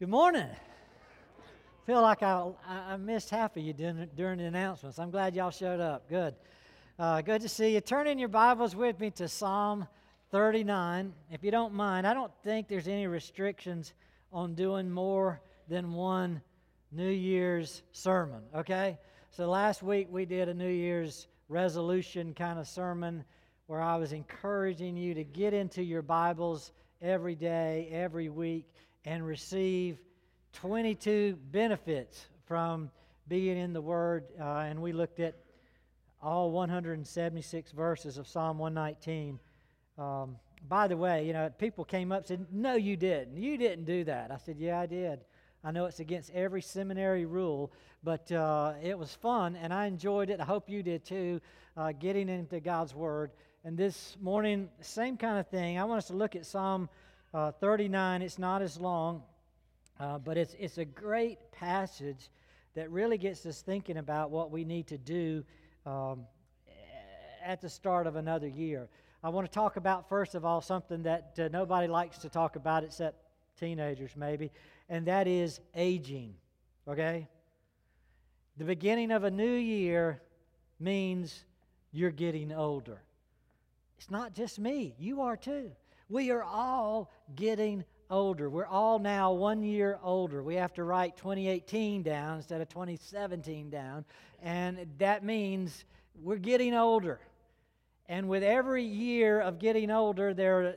Good morning. Feel like I, I missed half of you during, during the announcements. I'm glad y'all showed up. Good. Uh, good to see you. Turn in your Bibles with me to Psalm 39. If you don't mind, I don't think there's any restrictions on doing more than one New Year's sermon, okay? So last week we did a New Year's resolution kind of sermon where I was encouraging you to get into your Bibles every day, every week, and receive 22 benefits from being in the Word. Uh, and we looked at all 176 verses of Psalm 119. Um, by the way, you know, people came up and said, No, you didn't. You didn't do that. I said, Yeah, I did. I know it's against every seminary rule, but uh, it was fun and I enjoyed it. I hope you did too, uh, getting into God's Word. And this morning, same kind of thing. I want us to look at Psalm uh, 39. It's not as long, uh, but it's, it's a great passage that really gets us thinking about what we need to do um, at the start of another year. I want to talk about, first of all, something that uh, nobody likes to talk about except teenagers, maybe, and that is aging. Okay? The beginning of a new year means you're getting older. It's not just me, you are too. We are all getting older. We're all now one year older. We have to write 2018 down instead of 2017 down, and that means we're getting older. And with every year of getting older, there,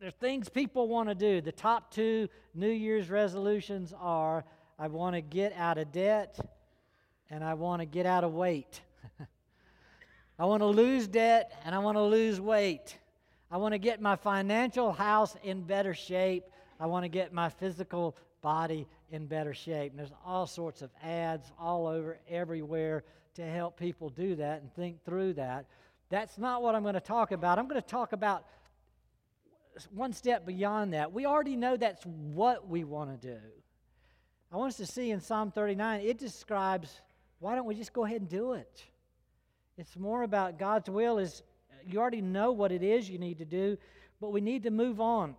there are things people want to do. The top two New Year's resolutions are I want to get out of debt and I want to get out of weight. I want to lose debt and I want to lose weight. I want to get my financial house in better shape. I want to get my physical body in better shape. And there's all sorts of ads all over everywhere to help people do that and think through that. That's not what I'm going to talk about. I'm going to talk about one step beyond that. We already know that's what we want to do. I want us to see in Psalm 39, it describes why don't we just go ahead and do it? It's more about God's will is you already know what it is you need to do, but we need to move on.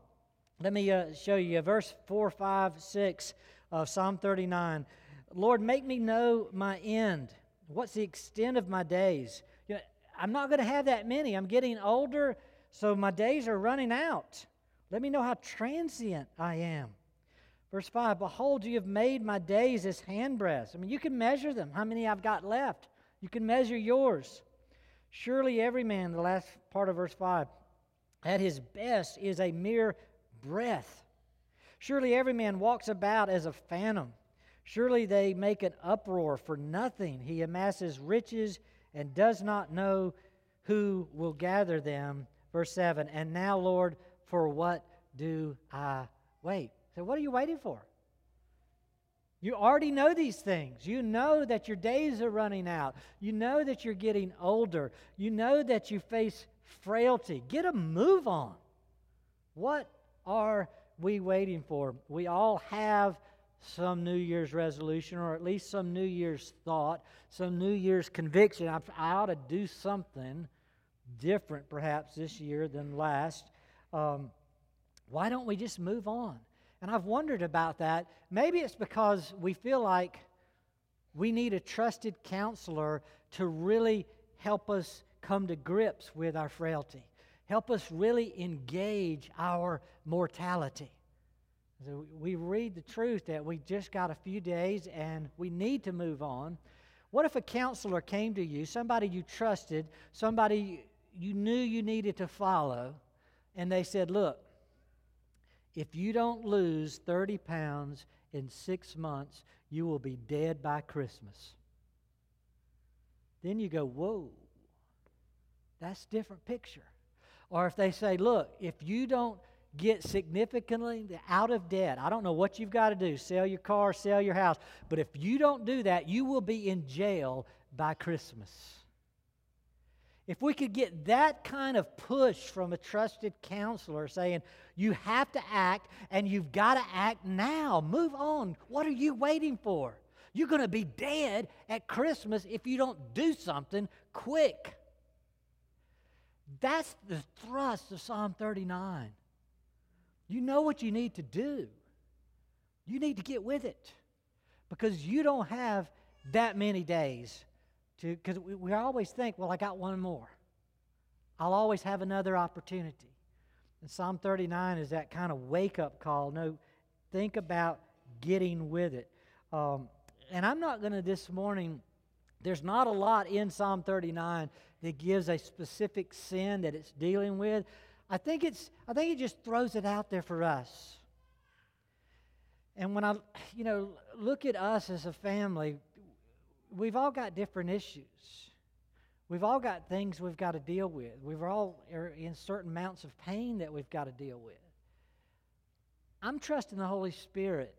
Let me uh, show you verse 4, 5, 6 of Psalm 39. Lord, make me know my end. What's the extent of my days? You know, I'm not going to have that many. I'm getting older, so my days are running out. Let me know how transient I am. Verse 5 Behold, you have made my days as handbreadths. I mean, you can measure them, how many I've got left. You can measure yours. Surely every man, the last part of verse 5, at his best is a mere breath. Surely every man walks about as a phantom. Surely they make an uproar for nothing. He amasses riches and does not know who will gather them. Verse 7 And now, Lord, for what do I wait? So, what are you waiting for? You already know these things. You know that your days are running out. You know that you're getting older. You know that you face frailty. Get a move on. What are we waiting for? We all have some New Year's resolution, or at least some New Year's thought, some New Year's conviction. I, ought to do something different perhaps this year than last. Um, why don't we just move on? And I've wondered about that. Maybe it's because we feel like we need a trusted counselor to really help us come to grips with our frailty, help us really engage our mortality. We read the truth that we just got a few days and we need to move on. What if a counselor came to you, somebody you trusted, somebody you knew you needed to follow, and they said, Look, if you don't lose 30 pounds in six months, you will be dead by Christmas. Then you go, whoa, that's a different picture. Or if they say, look, if you don't get significantly out of debt, I don't know what you've got to do sell your car, sell your house, but if you don't do that, you will be in jail by Christmas. If we could get that kind of push from a trusted counselor saying, you have to act and you've got to act now, move on. What are you waiting for? You're going to be dead at Christmas if you don't do something quick. That's the thrust of Psalm 39. You know what you need to do. You need to get with it because you don't have that many days to, because we, we always think, well, I got one more. I'll always have another opportunity. And Psalm 39 is that kind of wake up call. No, think about getting with it. Um, and I'm not going to this morning, there's not a lot in Psalm 39 that gives a specific sin that it's dealing with. I think it's I think it just throws it out there for us. And when I you know look at us as a family, we've all got different issues. We've all got things we've got to deal with. We've all are in certain amounts of pain that we've got to deal with. I'm trusting the Holy Spirit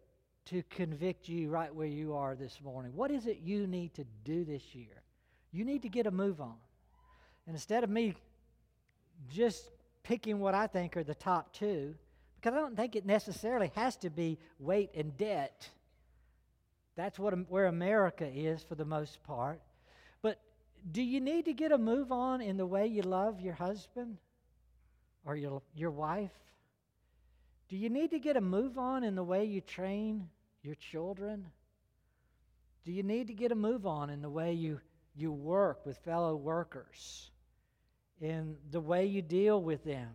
to convict you right where you are this morning. What is it you need to do this year? You need to get a move on. And instead of me just picking what I think are the top two, because I don't think it necessarily has to be weight and debt. That's what, um, where America is for the most part. But do you need to get a move on in the way you love your husband or your, your wife? Do you need to get a move on in the way you train your children? Do you need to get a move on in the way you, you work with fellow workers? In the way you deal with them?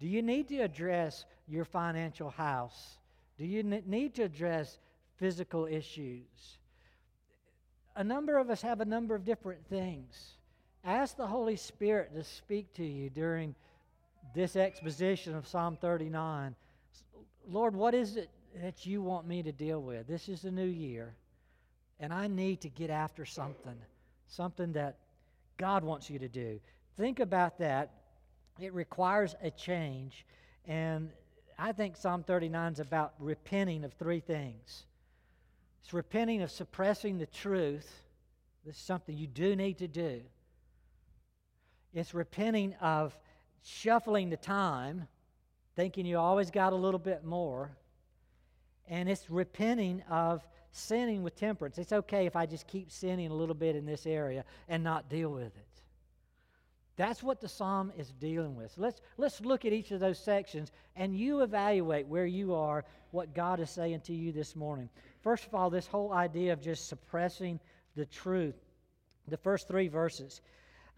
Do you need to address your financial house? Do you need to address physical issues? A number of us have a number of different things. Ask the Holy Spirit to speak to you during this exposition of Psalm 39. Lord, what is it that you want me to deal with? This is the new year, and I need to get after something, something that God wants you to do. Think about that. It requires a change, and I think Psalm 39 is about repenting of three things. It's repenting of suppressing the truth. This is something you do need to do. It's repenting of shuffling the time thinking you always got a little bit more. And it's repenting of sinning with temperance. It's okay if I just keep sinning a little bit in this area and not deal with it. That's what the psalm is dealing with. Let's, let's look at each of those sections and you evaluate where you are, what God is saying to you this morning. First of all, this whole idea of just suppressing the truth. The first three verses.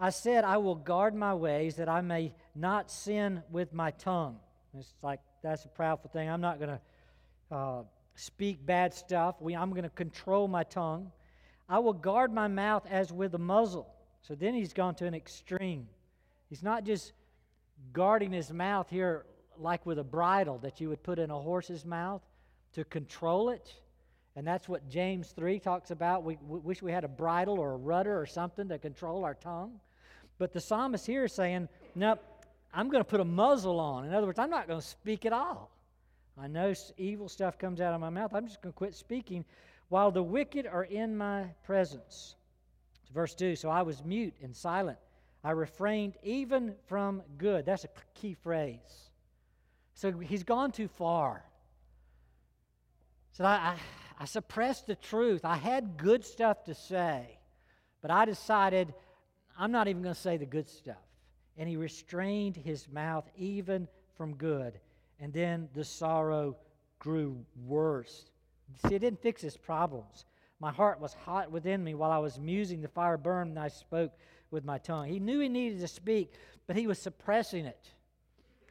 I said, I will guard my ways that I may not sin with my tongue. It's like, that's a proudful thing. I'm not going to uh, speak bad stuff. We, I'm going to control my tongue. I will guard my mouth as with a muzzle. So then he's gone to an extreme. He's not just guarding his mouth here like with a bridle that you would put in a horse's mouth to control it. And that's what James 3 talks about. We, we wish we had a bridle or a rudder or something to control our tongue. But the psalmist here is saying, nope, I'm going to put a muzzle on. In other words, I'm not going to speak at all. I know evil stuff comes out of my mouth. I'm just going to quit speaking while the wicked are in my presence. Verse 2 So I was mute and silent. I refrained even from good. That's a key phrase. So he's gone too far. So I, I, I suppressed the truth. I had good stuff to say, but I decided I'm not even going to say the good stuff and he restrained his mouth even from good. And then the sorrow grew worse. See, it didn't fix his problems. My heart was hot within me while I was musing. The fire burned, and I spoke with my tongue. He knew he needed to speak, but he was suppressing it.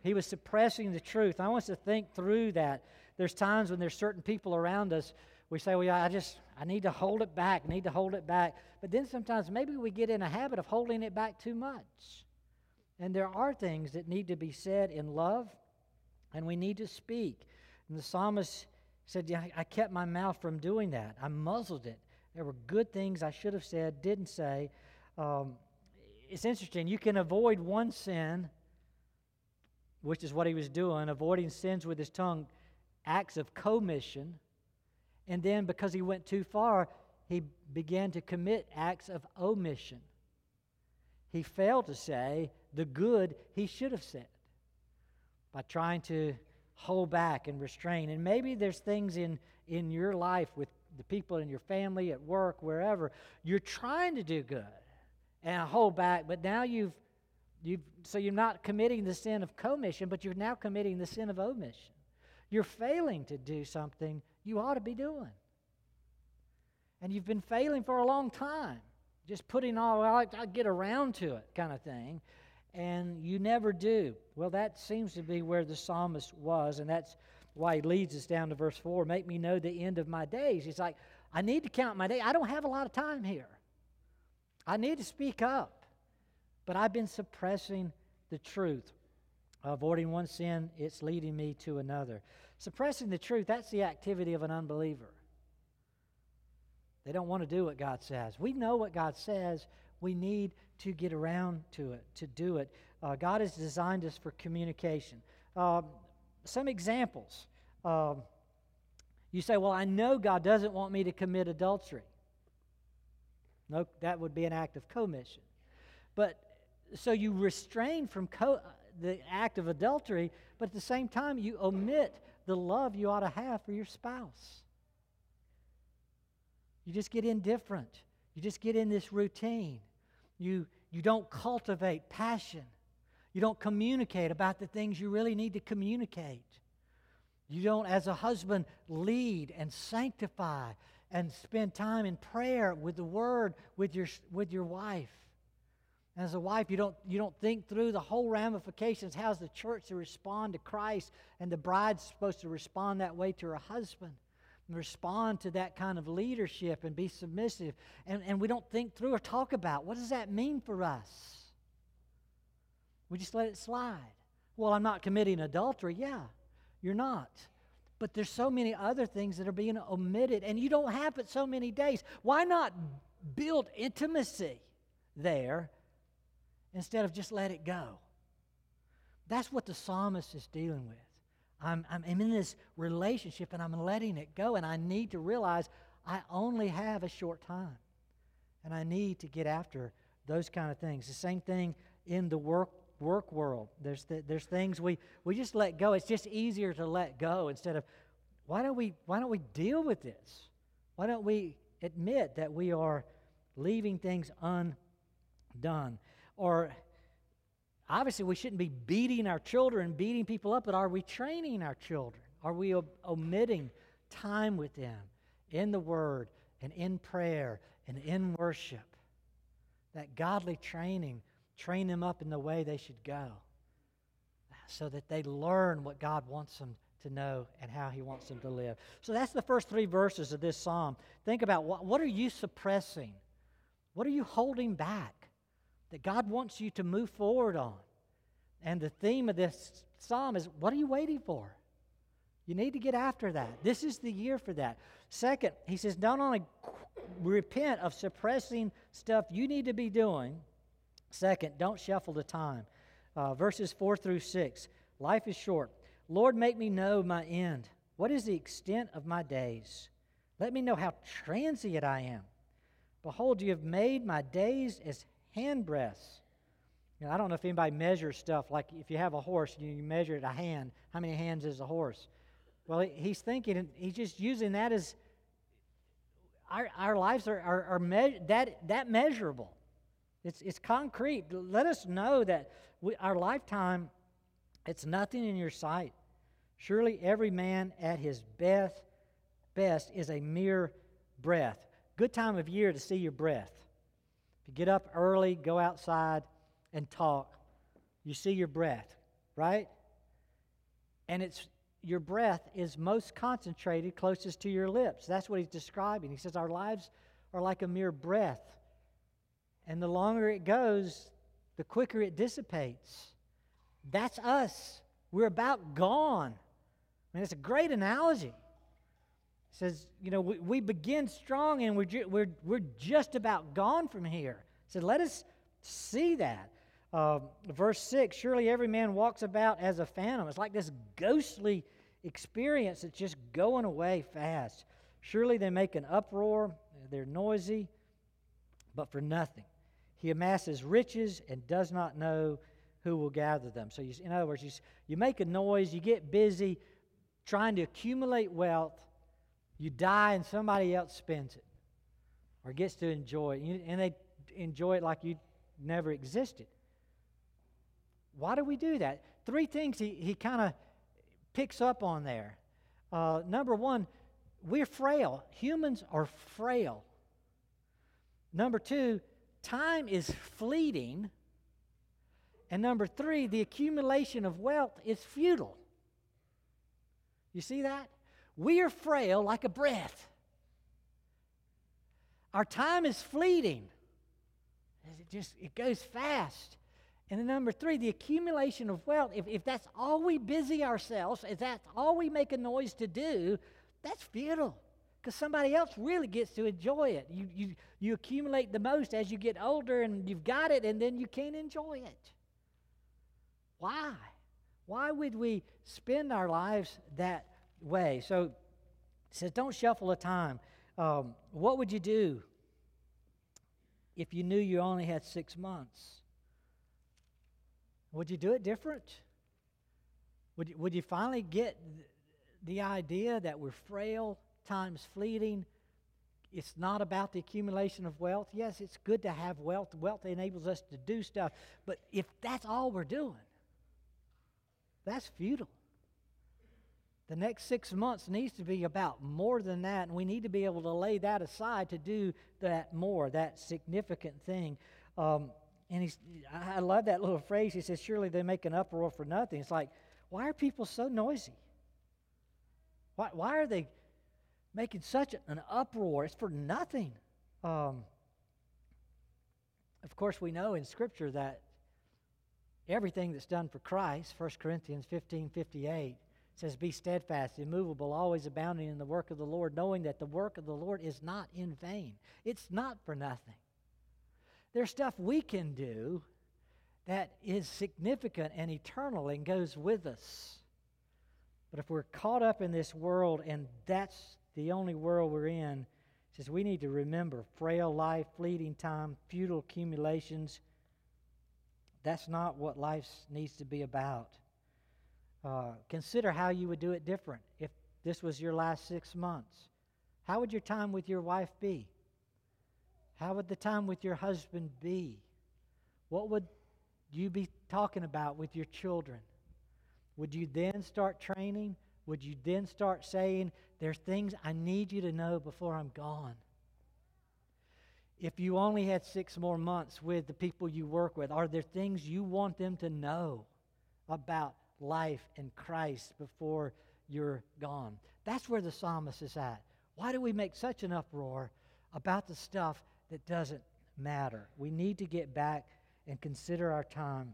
He was suppressing the truth. I want us to think through that. There's times when there's certain people around us, we say, well, I just, I need to hold it back, need to hold it back. But then sometimes maybe we get in a habit of holding it back too much. And there are things that need to be said in love, and we need to speak. And the psalmist said, yeah, I kept my mouth from doing that. I muzzled it. There were good things I should have said, didn't say. Um, it's interesting. You can avoid one sin, which is what he was doing, avoiding sins with his tongue, acts of commission. And then because he went too far, he began to commit acts of omission. He failed to say, the good he should have said by trying to hold back and restrain. And maybe there's things in, in your life with the people in your family, at work, wherever, you're trying to do good and hold back, but now you've, you've so you're not committing the sin of commission, but you're now committing the sin of omission. you're failing to do something you ought to be doing. And you've been failing for a long time, just putting all, well, I'll get around to it kind of thing, and you never do. Well, that seems to be where the psalmist was, and that's why he leads us down to verse 4 make me know the end of my days. He's like, I need to count my day. I don't have a lot of time here. I need to speak up. But I've been suppressing the truth. Avoiding one sin, it's leading me to another. Suppressing the truth, that's the activity of an unbeliever. They don't want to do what God says. We know what God says. We need to get around to it, to do it. Uh, God has designed us for communication. Um, some examples. Um, you say, Well, I know God doesn't want me to commit adultery. No, that would be an act of commission. But so you restrain from co- the act of adultery, but at the same time, you omit the love you ought to have for your spouse. You just get indifferent. You just get in this routine. You, you don't cultivate passion. You don't communicate about the things you really need to communicate. You don't, as a husband, lead and sanctify and spend time in prayer with the Word with your, with your wife. As a wife, you don't, you don't think through the whole ramifications. How's the church to respond to Christ? And the bride's supposed to respond that way to her husband. Respond to that kind of leadership and be submissive. And, and we don't think through or talk about what does that mean for us? We just let it slide. Well, I'm not committing adultery. Yeah, you're not. But there's so many other things that are being omitted, and you don't have it so many days. Why not build intimacy there instead of just let it go. That's what the psalmist is dealing with. I'm, I'm, in this relationship and I'm letting it go, and I need to realize I only have a short time. And I need to get after those kind of things. The same thing in the work, work world. There's, th- there's things we, we just let go. It's just easier to let go instead of, why don't we, why don't we deal with this? Why don't we admit that we are leaving things undone? Or obviously, we shouldn't be beating our children, beating people up, but are we training our children? Are we omitting time with them in the Word and in prayer and in worship? That godly training, train them up in the way they should go so that they learn what God wants them to know and how He wants them to live. So that's the first three verses of this psalm. Think about what, what are you suppressing? What are you holding back? That God wants you to move forward on. And the theme of this psalm is what are you waiting for? You need to get after that. This is the year for that. Second, he says, not only repent of suppressing stuff you need to be doing, second, don't shuffle the time. Uh, verses 4 through 6. Life is short. Lord, make me know my end. What is the extent of my days? Let me know how transient I am. Behold, you have made my days as hand breadths. You know, I don't know if anybody measures stuff like if you have a horse, you, you measure it a hand. How many hands is a horse? Well, he's thinking, he's just using that as our, our lives are, are, are me- that, that measurable. It's, it's concrete. Let us know that we, our lifetime, it's nothing in your sight. Surely every man at his best, best is a mere breath. Good time of year to see your breath. If you get up early, go outside and talk, you see your breath, right? And it's your breath is most concentrated closest to your lips. That's what he's describing. He says our lives are like a mere breath. And the longer it goes, the quicker it dissipates. That's us. We're about gone. I mean, it's a great analogy says, you know, we, we begin strong and we're, ju- we're, we're just about gone from here. He said, let us see that. Uh, verse 6 Surely every man walks about as a phantom. It's like this ghostly experience that's just going away fast. Surely they make an uproar, they're noisy, but for nothing. He amasses riches and does not know who will gather them. So, you, in other words, you, you make a noise, you get busy trying to accumulate wealth, you die and somebody else spends it or gets to enjoy it. And they enjoy it like you never existed. Why do we do that? Three things he, he kind of picks up on there. Uh, number one, we're frail. Humans are frail. Number two, time is fleeting. And number three, the accumulation of wealth is futile. You see that? We are frail like a breath. Our time is fleeting. It just it goes fast. And then number three, the accumulation of wealth. If, if that's all we busy ourselves, if that's all we make a noise to do, that's futile. Because somebody else really gets to enjoy it. You, you, you accumulate the most as you get older and you've got it, and then you can't enjoy it. Why? Why would we spend our lives that way? So it says, don't shuffle the time. Um, what would you do if you knew you only had six months? Would you do it different? Would you, would you finally get the idea that we're frail, time's fleeting? It's not about the accumulation of wealth. Yes, it's good to have wealth. Wealth enables us to do stuff. But if that's all we're doing, that's futile. The next six months needs to be about more than that, and we need to be able to lay that aside to do that more, that significant thing. Um, and he's, I love that little phrase. He says, Surely they make an uproar for nothing. It's like, why are people so noisy? Why, why are they making such an uproar? It's for nothing. Um, of course, we know in Scripture that everything that's done for Christ, 1 Corinthians 15 58, says, Be steadfast, immovable, always abounding in the work of the Lord, knowing that the work of the Lord is not in vain. It's not for nothing. There's stuff we can do that is significant and eternal and goes with us. But if we're caught up in this world and that's the only world we're in, says we need to remember frail life, fleeting time, futile accumulations. That's not what life needs to be about. Uh, consider how you would do it different if this was your last six months. How would your time with your wife be? How would the time with your husband be? What would you be talking about with your children? Would you then start training? Would you then start saying, There's things I need you to know before I'm gone? If you only had six more months with the people you work with, are there things you want them to know about life in Christ before you're gone? That's where the psalmist is at. Why do we make such an uproar about the stuff that doesn't matter. We need to get back and consider our time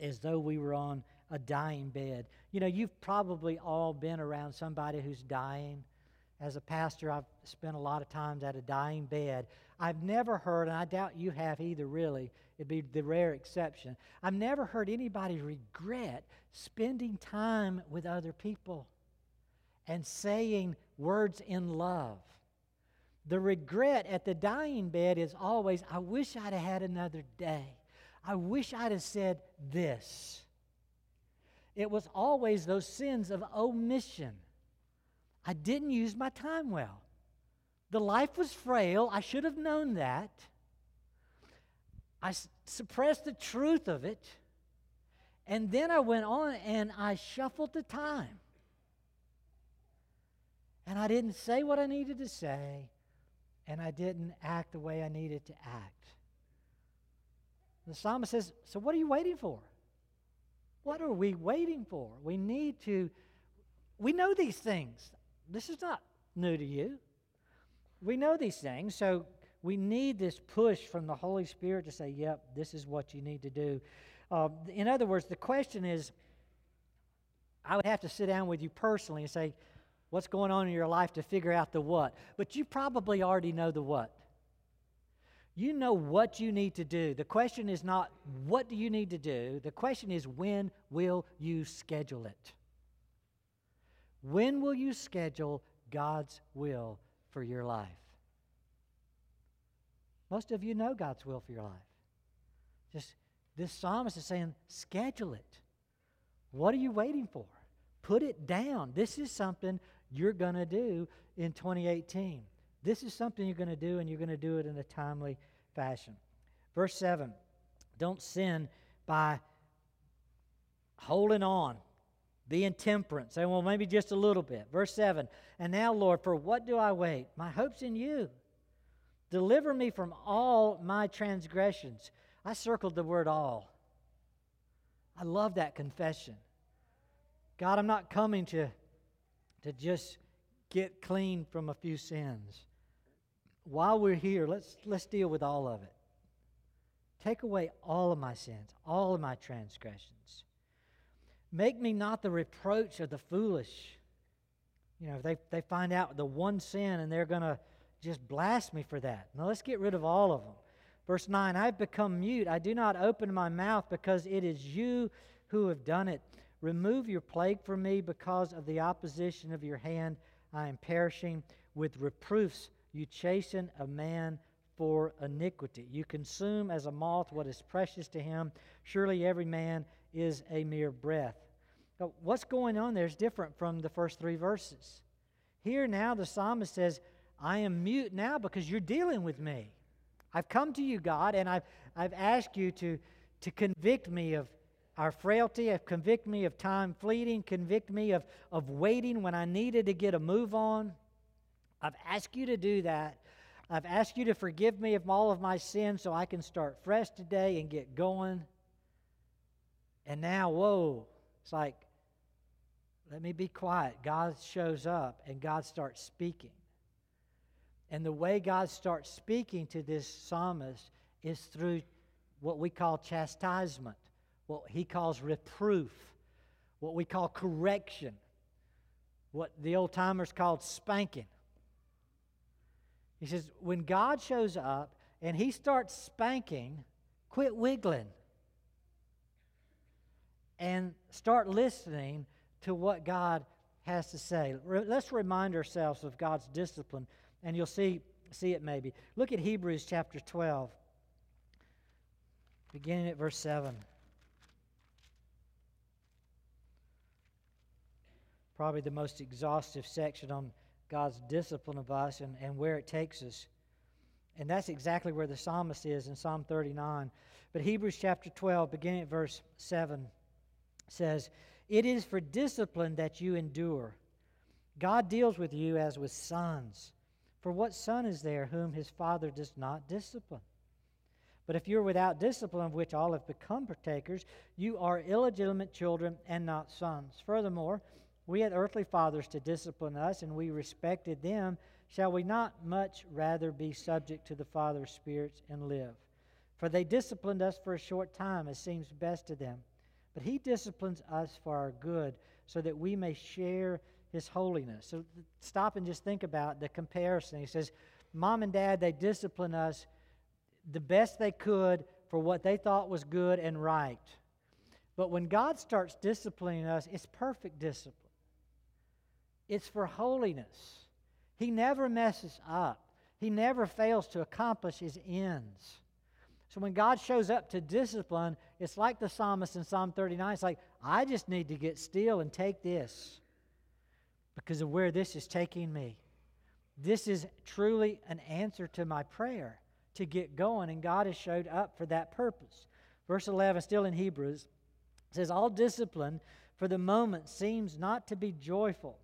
as though we were on a dying bed. You know, you've probably all been around somebody who's dying. As a pastor, I've spent a lot of times at a dying bed. I've never heard, and I doubt you have either, really, it'd be the rare exception. I've never heard anybody regret spending time with other people and saying words in love the regret at the dying bed is always, I wish I'd have had another day. I wish I'd have said this. It was always those sins of omission. I didn't use my time well. The life was frail. I should have known that. I suppressed the truth of it. And then I went on and I shuffled the time. And I didn't say what I needed to say and I didn't act the way I needed to act. The psalmist says, So what are you waiting for? What are we waiting for? We need to, we know these things. This is not new to you. We know these things, so we need this push from the Holy Spirit to say, Yep, this is what you need to do. Uh, in other words, the question is, I would have to sit down with you personally and say, what's going on in your life to figure out the what. But you probably already know the what. You know what you need to do. The question is not what do you need to do? The question is when will you schedule it? When will you schedule God's will for your life? Most of you know God's will for your life. Just this psalmist is saying, schedule it. What are you waiting for? Put it down. This is something you're going to do in 2018. This is something you're going to do, and you're going to do it in a timely fashion. Verse 7 Don't sin by holding on, Be in temperance. Say, well, maybe just a little bit. Verse 7 And now, Lord, for what do I wait? My hope's in you. Deliver me from all my transgressions. I circled the word all. I love that confession. God, I'm not coming to, to just get clean from a few sins. While we're here, let's, let's deal with all of it. Take away all of my sins, all of my transgressions. Make me not the reproach of the foolish. You know, they, they find out the one sin and they're going to just blast me for that. Now let's get rid of all of them. Verse 9 I've become mute. I do not open my mouth because it is you who have done it. Remove your plague from me because of the opposition of your hand. I am perishing with reproofs. You chasten a man for iniquity. You consume as a moth what is precious to him. Surely every man is a mere breath. Now, what's going on there is different from the first three verses. Here now, the psalmist says, I am mute now because you're dealing with me. I've come to you, God, and I've, I've asked you to, to convict me of our frailty, convict me of time fleeting, convict me of, of waiting when I needed to get a move on. I've asked you to do that. I've asked you to forgive me of all of my sins so I can start fresh today and get going. And now, whoa, it's like, let me be quiet. God shows up and God starts speaking. And the way God starts speaking to this psalmist is through what we call chastisement what he calls reproof, what we call correction, what the old timers called spanking. He says, when God shows up and he starts spanking, quit wiggling and start listening to what God has to say. Let's remind ourselves of God's discipline, and you'll see, see it maybe. Look at Hebrews chapter 12, beginning at verse 7. probably the most exhaustive section on God's discipline of us and, and where it takes us. And that's exactly where the psalmist is in Psalm 39. But Hebrews chapter 12, beginning at verse 7, says, It is for discipline that you endure. God deals with you as with sons. For what son is there whom his father does not discipline? But if you're without discipline, of which all have become partakers, you are illegitimate children and not sons. Furthermore, we had earthly fathers to discipline us, and we respected them. Shall we not much rather be subject to the Father's spirits and live? For they disciplined us for a short time, as seems best to them. But He disciplines us for our good, so that we may share His holiness. So stop and just think about the comparison. He says, Mom and Dad, they discipline us the best they could for what they thought was good and right. But when God starts disciplining us, it's perfect discipline. It's for holiness. He never messes up, He never fails to accomplish His ends. So when God shows up to discipline, it's like the psalmist in Psalm 39. It's like, I just need to get still and take this because of where this is taking me. This is truly an answer to my prayer to get going, and God has showed up for that purpose. Verse 11, still in Hebrews, says, All discipline for the moment seems not to be joyful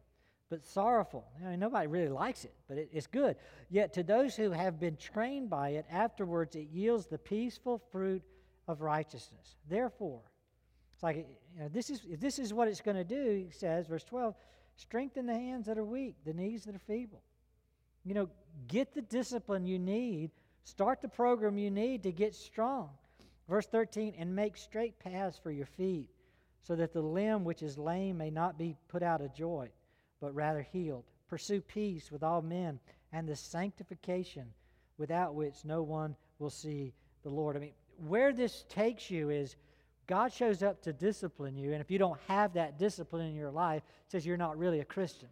but sorrowful. I mean, nobody really likes it, but it, it's good. Yet to those who have been trained by it, afterwards it yields the peaceful fruit of righteousness. Therefore, it's like you know, this is this is what it's going to do. He says, verse twelve, strengthen the hands that are weak, the knees that are feeble. You know, get the discipline you need. Start the program you need to get strong. Verse 13, and make straight paths for your feet, so that the limb which is lame may not be put out of joint but rather healed. Pursue peace with all men and the sanctification without which no one will see the Lord. I mean, where this takes you is God shows up to discipline you, and if you don't have that discipline in your life, it says you're not really a Christian.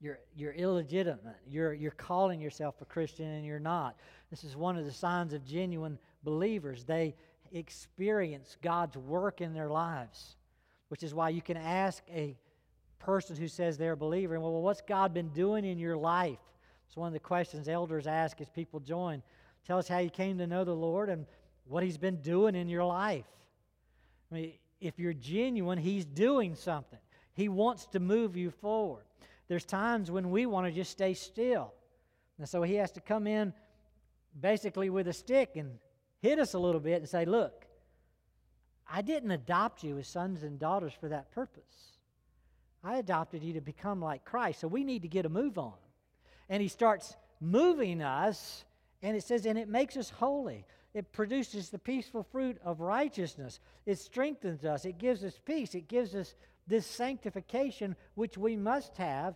You're, you're illegitimate. You're, you're calling yourself a Christian, and you're not. This is one of the signs of genuine believers. They experience God's work in their lives, which is why you can ask a person who says they're a believer. And well, what's God been doing in your life? It's one of the questions elders ask as people join. Tell us how you came to know the Lord and what He's been doing in your life. I mean, if you're genuine, He's doing something. He wants to move you forward. There's times when we want to just stay still. And so He has to come in basically with a stick and hit us a little bit and say, Look, I didn't adopt you as sons and daughters for that purpose. I adopted you to become like Christ. So we need to get a move on. And He starts moving us, and it says, and it makes us holy. It produces the peaceful fruit of righteousness. It strengthens us. It gives us peace. It gives us this sanctification which we must have.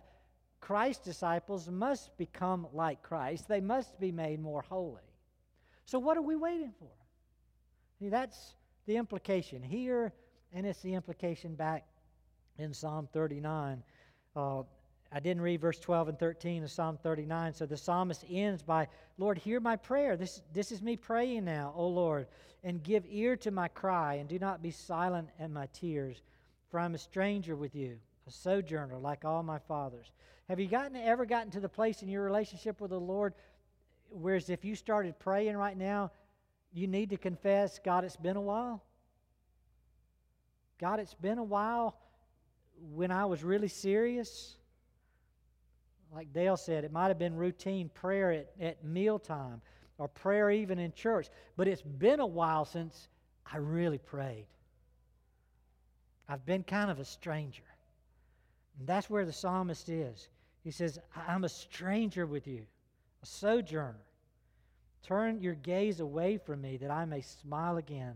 Christ's disciples must become like Christ, they must be made more holy. So, what are we waiting for? See, that's the implication here, and it's the implication back in Psalm 39. Uh, I didn't read verse 12 and 13 of Psalm 39. So the psalmist ends by, Lord, hear my prayer. This, this is me praying now, O Lord, and give ear to my cry, and do not be silent at my tears, for I'm a stranger with you, a sojourner like all my fathers. Have you gotten ever gotten to the place in your relationship with the Lord whereas if you started praying right now, you need to confess, God, it's been a while? God, it's been a while when I was really serious like Dale said, it might have been routine prayer at, at mealtime or prayer even in church, but it's been a while since I really prayed. I've been kind of a stranger. And that's where the psalmist is. He says, I'm a stranger with you, a sojourner. Turn your gaze away from me that I may smile again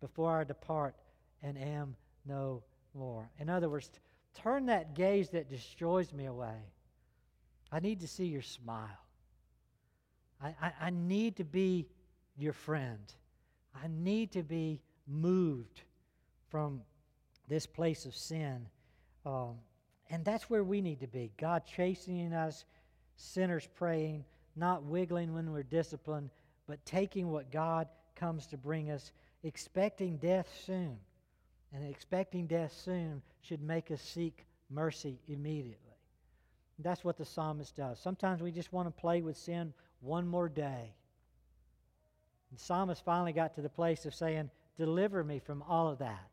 before I depart and am no more. In other words, turn that gaze that destroys me away I need to see your smile. I, I, I need to be your friend. I need to be moved from this place of sin. Um, and that's where we need to be. God chastening us, sinners praying, not wiggling when we're disciplined, but taking what God comes to bring us, expecting death soon. And expecting death soon should make us seek mercy immediately. That's what the psalmist does. Sometimes we just want to play with sin one more day. The psalmist finally got to the place of saying, Deliver me from all of that.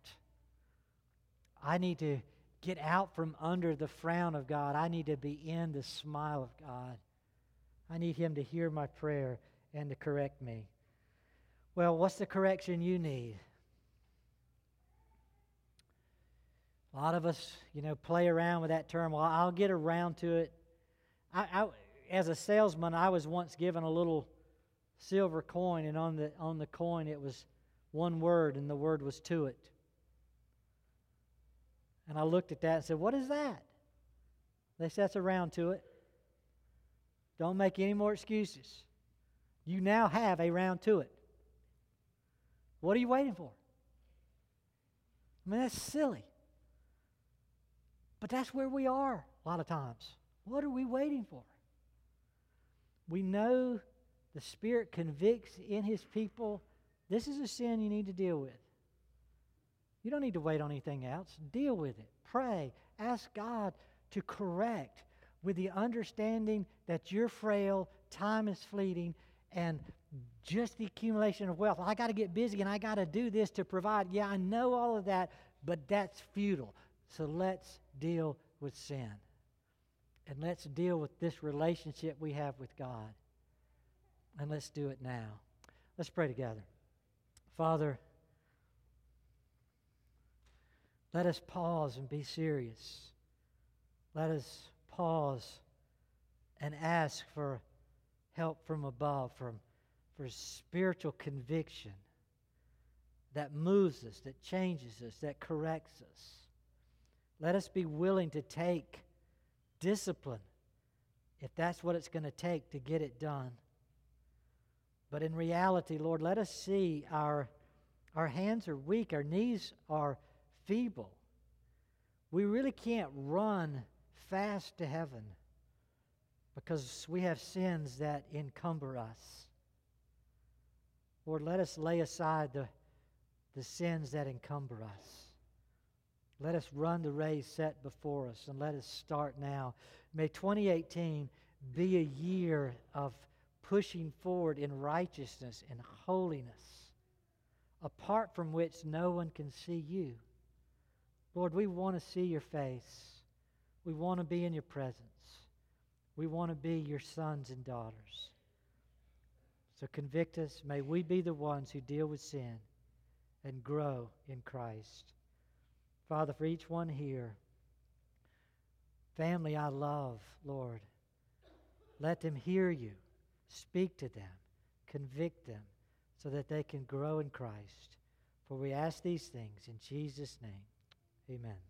I need to get out from under the frown of God. I need to be in the smile of God. I need Him to hear my prayer and to correct me. Well, what's the correction you need? A lot of us, you know, play around with that term. Well, I'll get around to it. I, I, as a salesman, I was once given a little silver coin, and on the on the coin it was one word, and the word was to it. And I looked at that and said, "What is that?" They said, "That's around to it." Don't make any more excuses. You now have a round to it. What are you waiting for? I mean, that's silly. But that's where we are a lot of times. What are we waiting for? We know the Spirit convicts in His people. This is a sin you need to deal with. You don't need to wait on anything else. Deal with it. Pray. Ask God to correct with the understanding that you're frail, time is fleeting, and just the accumulation of wealth. I got to get busy and I got to do this to provide. Yeah, I know all of that, but that's futile. So let's deal with sin. And let's deal with this relationship we have with God. And let's do it now. Let's pray together. Father, let us pause and be serious. Let us pause and ask for help from above, from, for spiritual conviction that moves us, that changes us, that corrects us. Let us be willing to take discipline if that's what it's going to take to get it done. But in reality, Lord, let us see our, our hands are weak, our knees are feeble. We really can't run fast to heaven because we have sins that encumber us. Lord, let us lay aside the, the sins that encumber us. Let us run the race set before us and let us start now. May 2018 be a year of pushing forward in righteousness and holiness, apart from which no one can see you. Lord, we want to see your face. We want to be in your presence. We want to be your sons and daughters. So convict us. May we be the ones who deal with sin and grow in Christ. Father, for each one here, family I love, Lord, let them hear you. Speak to them. Convict them so that they can grow in Christ. For we ask these things in Jesus' name. Amen.